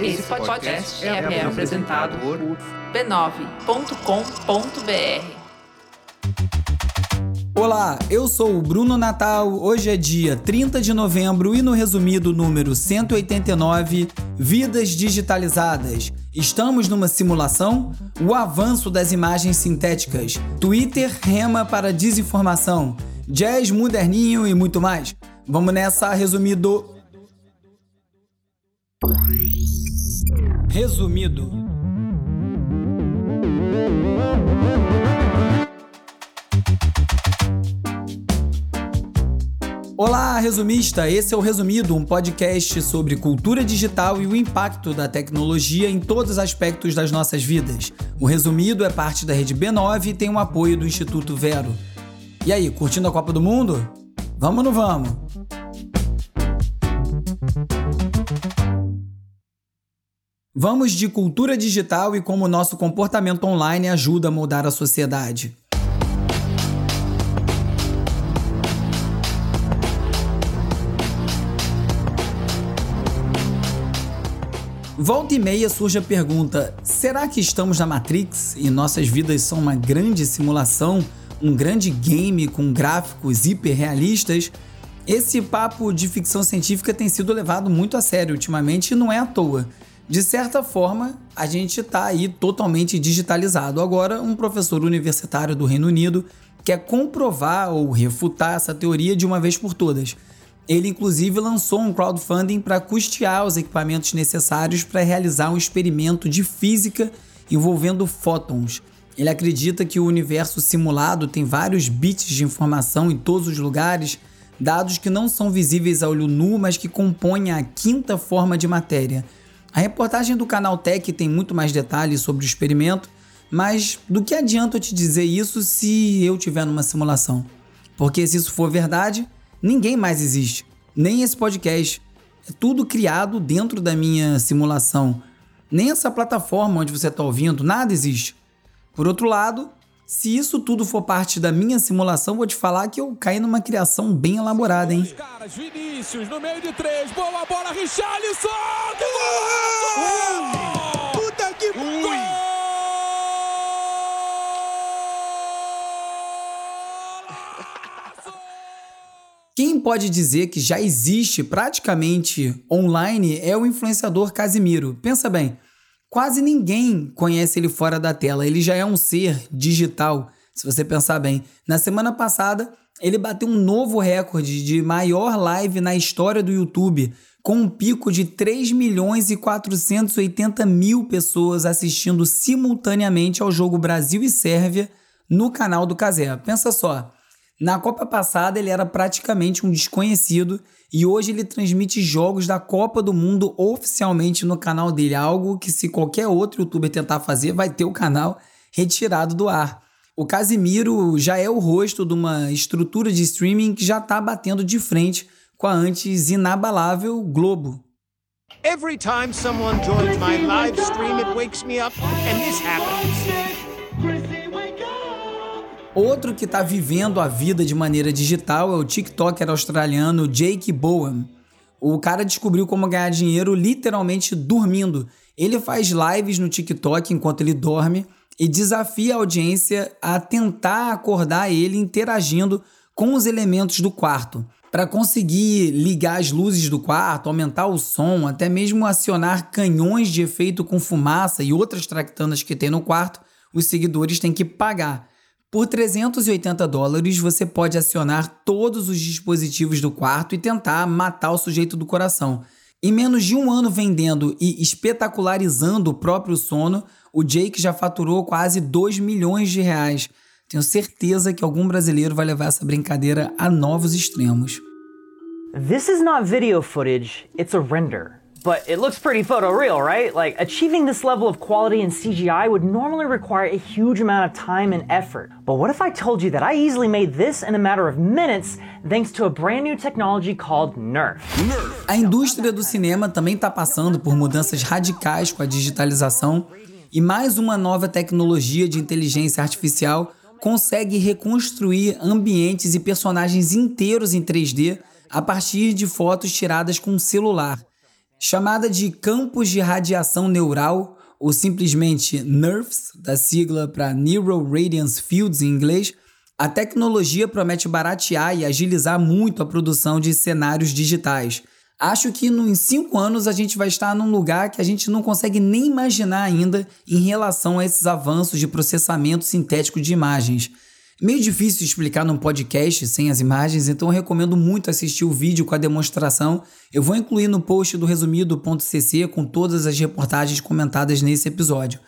Esse podcast é, é apresentado por b9.com.br. Olá, eu sou o Bruno Natal. Hoje é dia 30 de novembro e no resumido número 189, Vidas Digitalizadas. Estamos numa simulação? O avanço das imagens sintéticas. Twitter rema para desinformação. Jazz moderninho e muito mais. Vamos nessa, resumido. Resumido. Olá, resumista! Esse é o Resumido, um podcast sobre cultura digital e o impacto da tecnologia em todos os aspectos das nossas vidas. O Resumido é parte da rede B9 e tem o apoio do Instituto Vero. E aí, curtindo a Copa do Mundo? Vamos ou não vamos? Vamos de cultura digital e como nosso comportamento online ajuda a moldar a sociedade. Volta e meia surge a pergunta: será que estamos na Matrix e nossas vidas são uma grande simulação, um grande game com gráficos hiperrealistas? Esse papo de ficção científica tem sido levado muito a sério ultimamente e não é à toa. De certa forma, a gente está aí totalmente digitalizado. Agora, um professor universitário do Reino Unido quer comprovar ou refutar essa teoria de uma vez por todas. Ele, inclusive, lançou um crowdfunding para custear os equipamentos necessários para realizar um experimento de física envolvendo fótons. Ele acredita que o universo simulado tem vários bits de informação em todos os lugares, dados que não são visíveis a olho nu, mas que compõem a quinta forma de matéria. A reportagem do canal Tech tem muito mais detalhes sobre o experimento, mas do que adianta eu te dizer isso se eu tiver numa simulação? Porque se isso for verdade, ninguém mais existe, nem esse podcast. É tudo criado dentro da minha simulação. Nem essa plataforma onde você está ouvindo, nada existe. Por outro lado, se isso tudo for parte da minha simulação, vou te falar que eu caí numa criação bem elaborada, hein? Caras, Vinícius, no meio de três, boa bola, Richarlison! Puta que Ui. Quem pode dizer que já existe praticamente online é o influenciador Casimiro. Pensa bem, quase ninguém conhece ele fora da tela, ele já é um ser digital, se você pensar bem. Na semana passada, ele bateu um novo recorde de maior live na história do YouTube, com um pico de 3 milhões e 480 mil pessoas assistindo simultaneamente ao jogo Brasil e Sérvia no canal do Casé. Pensa só, na Copa passada ele era praticamente um desconhecido e hoje ele transmite jogos da Copa do Mundo oficialmente no canal dele, algo que se qualquer outro youtuber tentar fazer vai ter o canal retirado do ar. O Casimiro já é o rosto de uma estrutura de streaming que já está batendo de frente com a antes inabalável Globo. Every time someone joins my live stream, it wakes me up, and this happens. Outro que está vivendo a vida de maneira digital é o TikToker australiano Jake Bowen. O cara descobriu como ganhar dinheiro literalmente dormindo. Ele faz lives no TikTok enquanto ele dorme e desafia a audiência a tentar acordar ele interagindo com os elementos do quarto. Para conseguir ligar as luzes do quarto, aumentar o som, até mesmo acionar canhões de efeito com fumaça e outras tractanas que tem no quarto, os seguidores têm que pagar. Por 380 dólares, você pode acionar todos os dispositivos do quarto e tentar matar o sujeito do coração. Em menos de um ano vendendo e espetacularizando o próprio sono, o Jake já faturou quase 2 milhões de reais. Tenho certeza que algum brasileiro vai levar essa brincadeira a novos extremos. This is not video footage, it's a render. But it looks pretty photoreal, right? Like achieving this level of quality in CGI would normally require a huge amount of time and effort. But what if I told you that I easily made this in a matter of minutes thanks to a brand new technology called Nerf? A indústria do cinema também está passando por mudanças radicais com a digitalização e mais uma nova tecnologia de inteligência artificial consegue reconstruir ambientes e personagens inteiros em 3D a partir de fotos tiradas com um celular. Chamada de campos de radiação neural, ou simplesmente NERFs, da sigla para Neural Radiance Fields em inglês, a tecnologia promete baratear e agilizar muito a produção de cenários digitais. Acho que em cinco anos a gente vai estar num lugar que a gente não consegue nem imaginar ainda em relação a esses avanços de processamento sintético de imagens. Meio difícil explicar num podcast sem as imagens, então eu recomendo muito assistir o vídeo com a demonstração. Eu vou incluir no post do resumido.cc com todas as reportagens comentadas nesse episódio.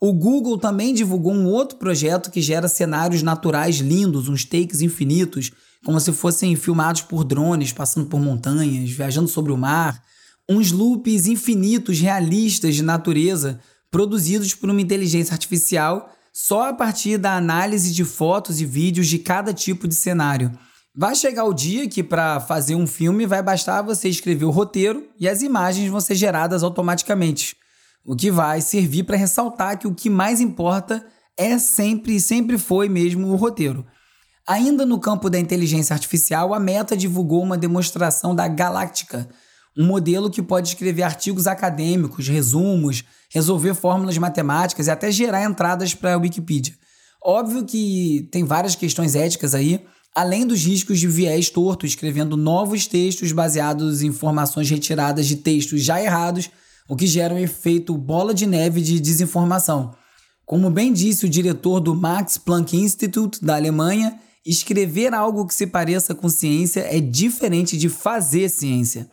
O Google também divulgou um outro projeto que gera cenários naturais lindos, uns takes infinitos, como se fossem filmados por drones passando por montanhas, viajando sobre o mar, uns loops infinitos realistas de natureza produzidos por uma inteligência artificial só a partir da análise de fotos e vídeos de cada tipo de cenário. Vai chegar o dia que para fazer um filme vai bastar você escrever o roteiro e as imagens vão ser geradas automaticamente o que vai servir para ressaltar que o que mais importa é sempre e sempre foi mesmo o roteiro. Ainda no campo da inteligência artificial, a Meta divulgou uma demonstração da Galáctica, um modelo que pode escrever artigos acadêmicos, resumos, resolver fórmulas matemáticas e até gerar entradas para a Wikipedia. Óbvio que tem várias questões éticas aí, além dos riscos de viés torto, escrevendo novos textos baseados em informações retiradas de textos já errados o que gera um efeito bola de neve de desinformação. Como bem disse o diretor do Max Planck Institute da Alemanha, escrever algo que se pareça com ciência é diferente de fazer ciência.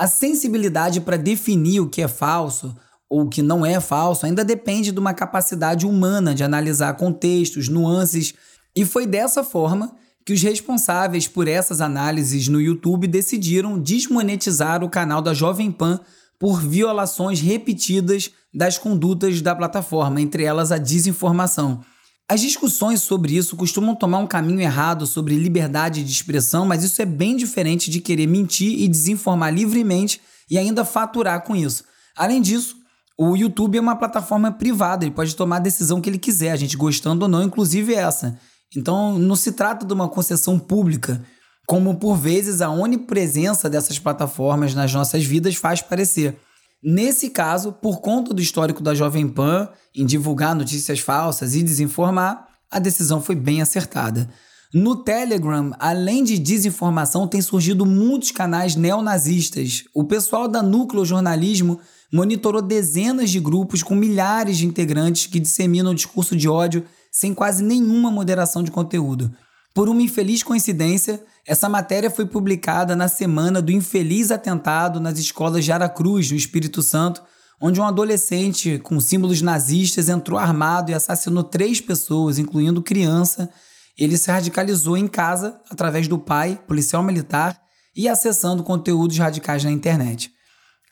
A sensibilidade para definir o que é falso ou o que não é falso ainda depende de uma capacidade humana de analisar contextos, nuances, e foi dessa forma que os responsáveis por essas análises no YouTube decidiram desmonetizar o canal da Jovem Pan por violações repetidas das condutas da plataforma, entre elas a desinformação. As discussões sobre isso costumam tomar um caminho errado sobre liberdade de expressão, mas isso é bem diferente de querer mentir e desinformar livremente e ainda faturar com isso. Além disso, o YouTube é uma plataforma privada, ele pode tomar a decisão que ele quiser, a gente gostando ou não, inclusive essa. Então, não se trata de uma concessão pública como por vezes a onipresença dessas plataformas nas nossas vidas faz parecer. Nesse caso, por conta do histórico da Jovem Pan em divulgar notícias falsas e desinformar, a decisão foi bem acertada. No Telegram, além de desinformação, tem surgido muitos canais neonazistas. O pessoal da Núcleo Jornalismo monitorou dezenas de grupos com milhares de integrantes que disseminam discurso de ódio sem quase nenhuma moderação de conteúdo. Por uma infeliz coincidência, essa matéria foi publicada na semana do infeliz atentado nas escolas de Aracruz, no Espírito Santo, onde um adolescente com símbolos nazistas entrou armado e assassinou três pessoas, incluindo criança. Ele se radicalizou em casa através do pai, policial militar, e acessando conteúdos radicais na internet.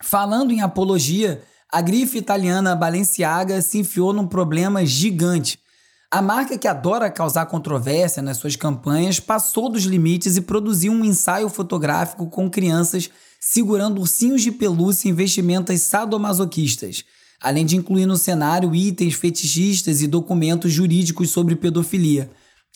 Falando em apologia, a grife italiana Balenciaga se enfiou num problema gigante a marca que adora causar controvérsia nas suas campanhas passou dos limites e produziu um ensaio fotográfico com crianças segurando ursinhos de pelúcia em vestimentas sadomasoquistas, além de incluir no cenário itens fetichistas e documentos jurídicos sobre pedofilia.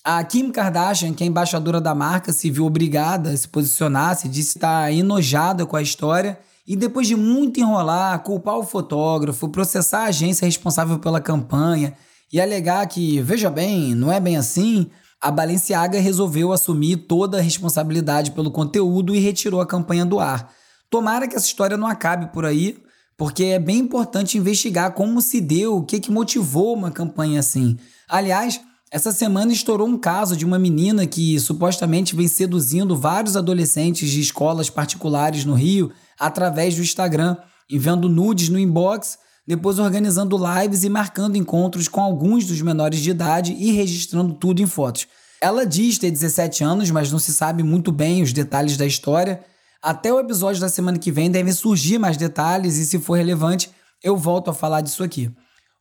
A Kim Kardashian, que é embaixadora da marca, se viu obrigada a se posicionar, se disse estar enojada com a história e depois de muito enrolar, culpar o fotógrafo, processar a agência responsável pela campanha e alegar que, veja bem, não é bem assim, a Balenciaga resolveu assumir toda a responsabilidade pelo conteúdo e retirou a campanha do ar. Tomara que essa história não acabe por aí, porque é bem importante investigar como se deu, o que, que motivou uma campanha assim. Aliás, essa semana estourou um caso de uma menina que supostamente vem seduzindo vários adolescentes de escolas particulares no Rio através do Instagram, enviando nudes no inbox depois organizando lives e marcando encontros com alguns dos menores de idade e registrando tudo em fotos. Ela diz ter 17 anos, mas não se sabe muito bem os detalhes da história. Até o episódio da semana que vem devem surgir mais detalhes e, se for relevante, eu volto a falar disso aqui.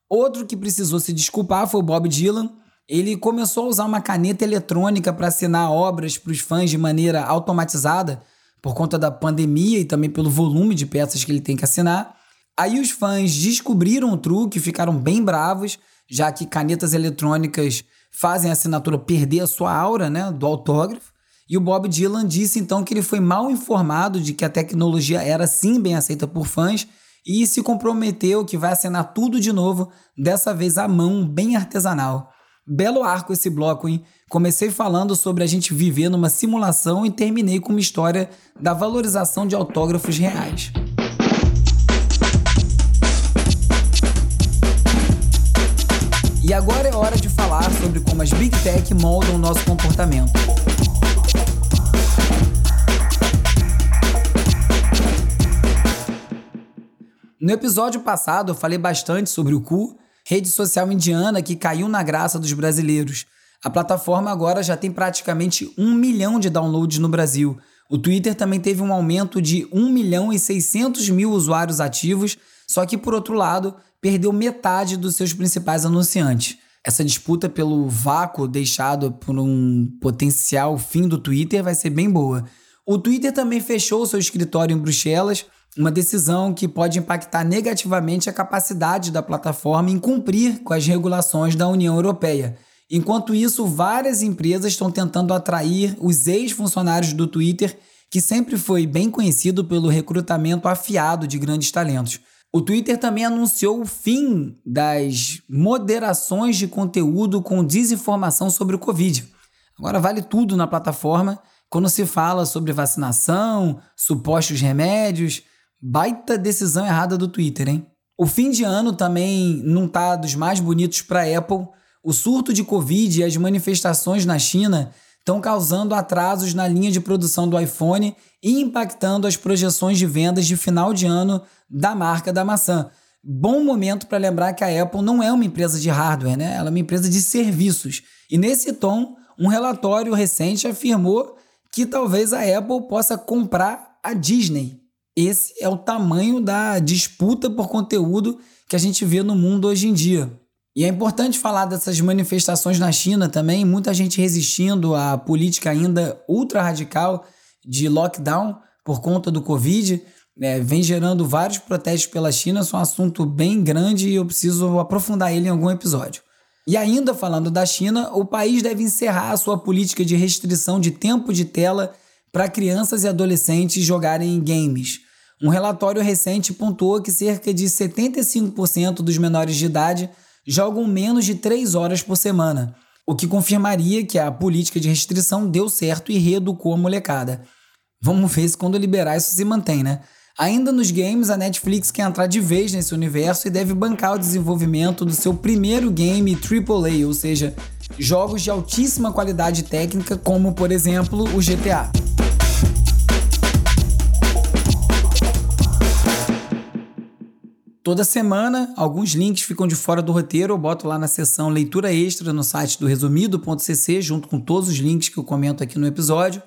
Outro que precisou se desculpar foi o Bob Dylan. Ele começou a usar uma caneta eletrônica para assinar obras para os fãs de maneira automatizada, por conta da pandemia e também pelo volume de peças que ele tem que assinar. Aí os fãs descobriram o truque, ficaram bem bravos, já que canetas eletrônicas fazem a assinatura perder a sua aura, né, do autógrafo. E o Bob Dylan disse então que ele foi mal informado de que a tecnologia era sim bem aceita por fãs e se comprometeu que vai acenar tudo de novo, dessa vez à mão, bem artesanal. Belo arco esse bloco, hein? Comecei falando sobre a gente viver numa simulação e terminei com uma história da valorização de autógrafos reais. E agora é hora de falar sobre como as Big Tech moldam o nosso comportamento. No episódio passado eu falei bastante sobre o Cu, rede social indiana que caiu na graça dos brasileiros. A plataforma agora já tem praticamente um milhão de downloads no Brasil. O Twitter também teve um aumento de 1 milhão e 600 mil usuários ativos, só que, por outro lado, perdeu metade dos seus principais anunciantes. Essa disputa pelo vácuo deixado por um potencial fim do Twitter vai ser bem boa. O Twitter também fechou seu escritório em Bruxelas, uma decisão que pode impactar negativamente a capacidade da plataforma em cumprir com as regulações da União Europeia. Enquanto isso, várias empresas estão tentando atrair os ex-funcionários do Twitter, que sempre foi bem conhecido pelo recrutamento afiado de grandes talentos. O Twitter também anunciou o fim das moderações de conteúdo com desinformação sobre o Covid. Agora vale tudo na plataforma quando se fala sobre vacinação, supostos remédios, Baita decisão errada do Twitter, hein? O fim de ano também não tá dos mais bonitos para Apple. O surto de Covid e as manifestações na China estão causando atrasos na linha de produção do iPhone e impactando as projeções de vendas de final de ano da marca da maçã. Bom momento para lembrar que a Apple não é uma empresa de hardware, né? Ela é uma empresa de serviços. E nesse tom, um relatório recente afirmou que talvez a Apple possa comprar a Disney. Esse é o tamanho da disputa por conteúdo que a gente vê no mundo hoje em dia. E é importante falar dessas manifestações na China também, muita gente resistindo à política ainda ultra radical de lockdown por conta do Covid. É, vem gerando vários protestos pela China, isso é um assunto bem grande e eu preciso aprofundar ele em algum episódio. E ainda falando da China, o país deve encerrar a sua política de restrição de tempo de tela para crianças e adolescentes jogarem games. Um relatório recente pontuou que cerca de 75% dos menores de idade jogam menos de 3 horas por semana, o que confirmaria que a política de restrição deu certo e reeducou a molecada. Vamos ver se quando liberar isso se mantém, né? Ainda nos games, a Netflix quer entrar de vez nesse universo e deve bancar o desenvolvimento do seu primeiro game AAA, ou seja, jogos de altíssima qualidade técnica, como por exemplo o GTA. Toda semana, alguns links ficam de fora do roteiro, eu boto lá na seção leitura extra no site do resumido.cc, junto com todos os links que eu comento aqui no episódio.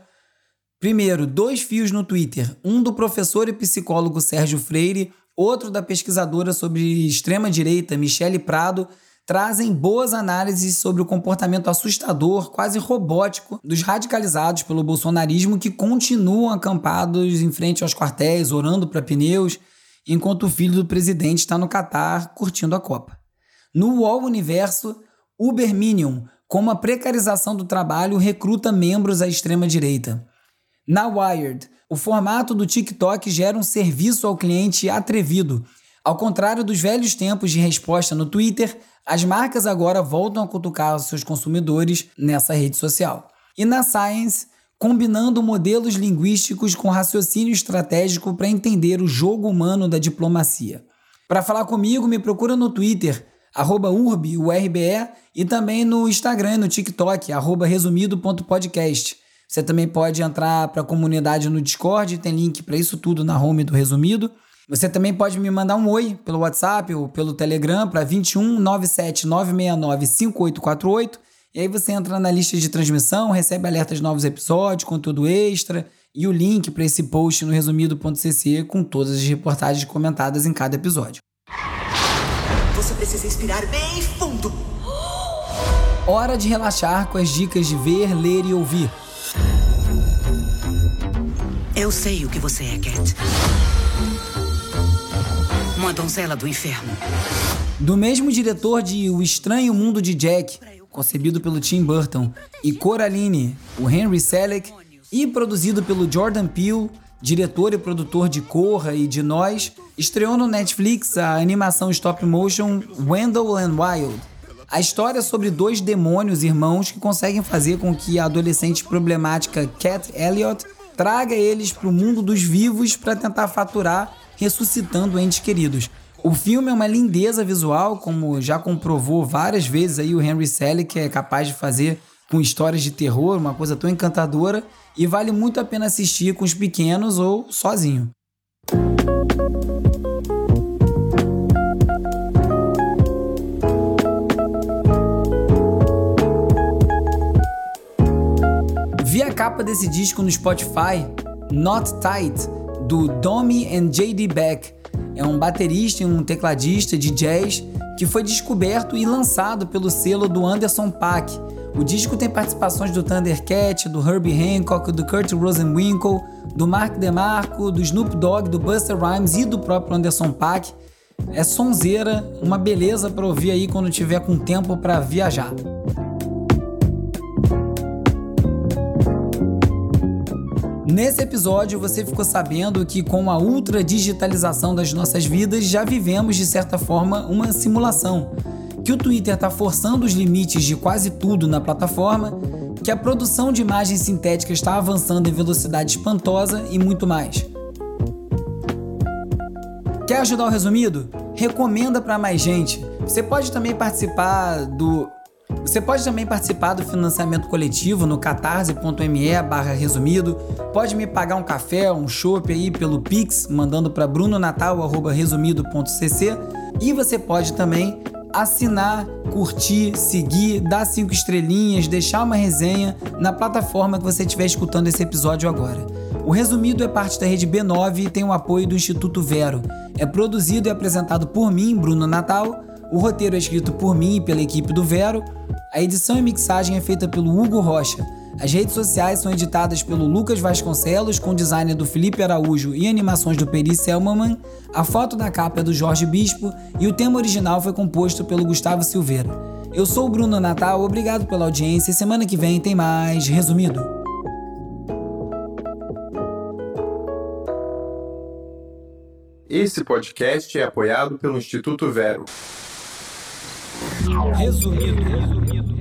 Primeiro, dois fios no Twitter, um do professor e psicólogo Sérgio Freire, outro da pesquisadora sobre extrema direita Michele Prado, trazem boas análises sobre o comportamento assustador, quase robótico, dos radicalizados pelo bolsonarismo que continuam acampados em frente aos quartéis, orando para pneus enquanto o filho do presidente está no Catar curtindo a Copa. No UOL Universo, Uber Minion, como a precarização do trabalho recruta membros à extrema-direita. Na Wired, o formato do TikTok gera um serviço ao cliente atrevido. Ao contrário dos velhos tempos de resposta no Twitter, as marcas agora voltam a cutucar seus consumidores nessa rede social. E na Science, combinando modelos linguísticos com raciocínio estratégico para entender o jogo humano da diplomacia. Para falar comigo, me procura no Twitter, arroba urbe, e também no Instagram no TikTok, arroba resumido.podcast. Você também pode entrar para a comunidade no Discord, tem link para isso tudo na home do Resumido. Você também pode me mandar um oi pelo WhatsApp ou pelo Telegram para 21 97 969 5848 e aí você entra na lista de transmissão, recebe alertas de novos episódios, conteúdo extra e o link para esse post no resumido.cc com todas as reportagens comentadas em cada episódio. Você precisa inspirar bem fundo. Hora de relaxar com as dicas de ver, ler e ouvir. Eu sei o que você é, Cat. Uma donzela do inferno. Do mesmo diretor de O Estranho Mundo de Jack, concebido pelo Tim Burton, e Coraline, o Henry Selick, e produzido pelo Jordan Peele, diretor e produtor de Corra e de Nós, estreou no Netflix a animação stop motion Wendell and Wild. A história é sobre dois demônios irmãos que conseguem fazer com que a adolescente problemática Cat Elliot traga eles para o mundo dos vivos para tentar faturar, ressuscitando entes queridos. O filme é uma lindeza visual, como já comprovou várias vezes aí o Henry Selick, é capaz de fazer com histórias de terror, uma coisa tão encantadora e vale muito a pena assistir com os pequenos ou sozinho. Capa desse disco no Spotify, Not Tight, do Domi and J.D. Beck. É um baterista e um tecladista de jazz que foi descoberto e lançado pelo selo do Anderson Paak, o disco tem participações do Thundercat, do Herbie Hancock, do Kurt Rosenwinkel, do Mark DeMarco, do Snoop Dogg, do Buster Rhymes e do próprio Anderson Paak. É sonzeira, uma beleza para ouvir aí quando tiver com tempo para viajar. Nesse episódio você ficou sabendo que com a ultra digitalização das nossas vidas já vivemos de certa forma uma simulação que o Twitter está forçando os limites de quase tudo na plataforma, que a produção de imagens sintéticas está avançando em velocidade espantosa e muito mais. Quer ajudar o resumido? Recomenda para mais gente. Você pode também participar do você pode também participar do financiamento coletivo no catarse.me barra resumido. Pode me pagar um café, um chopp aí pelo Pix, mandando para brunonatal.resumido.cc. E você pode também assinar, curtir, seguir, dar cinco estrelinhas, deixar uma resenha na plataforma que você estiver escutando esse episódio agora. O Resumido é parte da rede B9 e tem o apoio do Instituto Vero. É produzido e apresentado por mim, Bruno Natal. O roteiro é escrito por mim e pela equipe do Vero. A edição e mixagem é feita pelo Hugo Rocha. As redes sociais são editadas pelo Lucas Vasconcelos, com design do Felipe Araújo e animações do Peri Selmaman. A foto da capa é do Jorge Bispo e o tema original foi composto pelo Gustavo Silveira. Eu sou o Bruno Natal, obrigado pela audiência e semana que vem tem mais Resumido. Esse podcast é apoiado pelo Instituto Vero. Resumido. Resumido.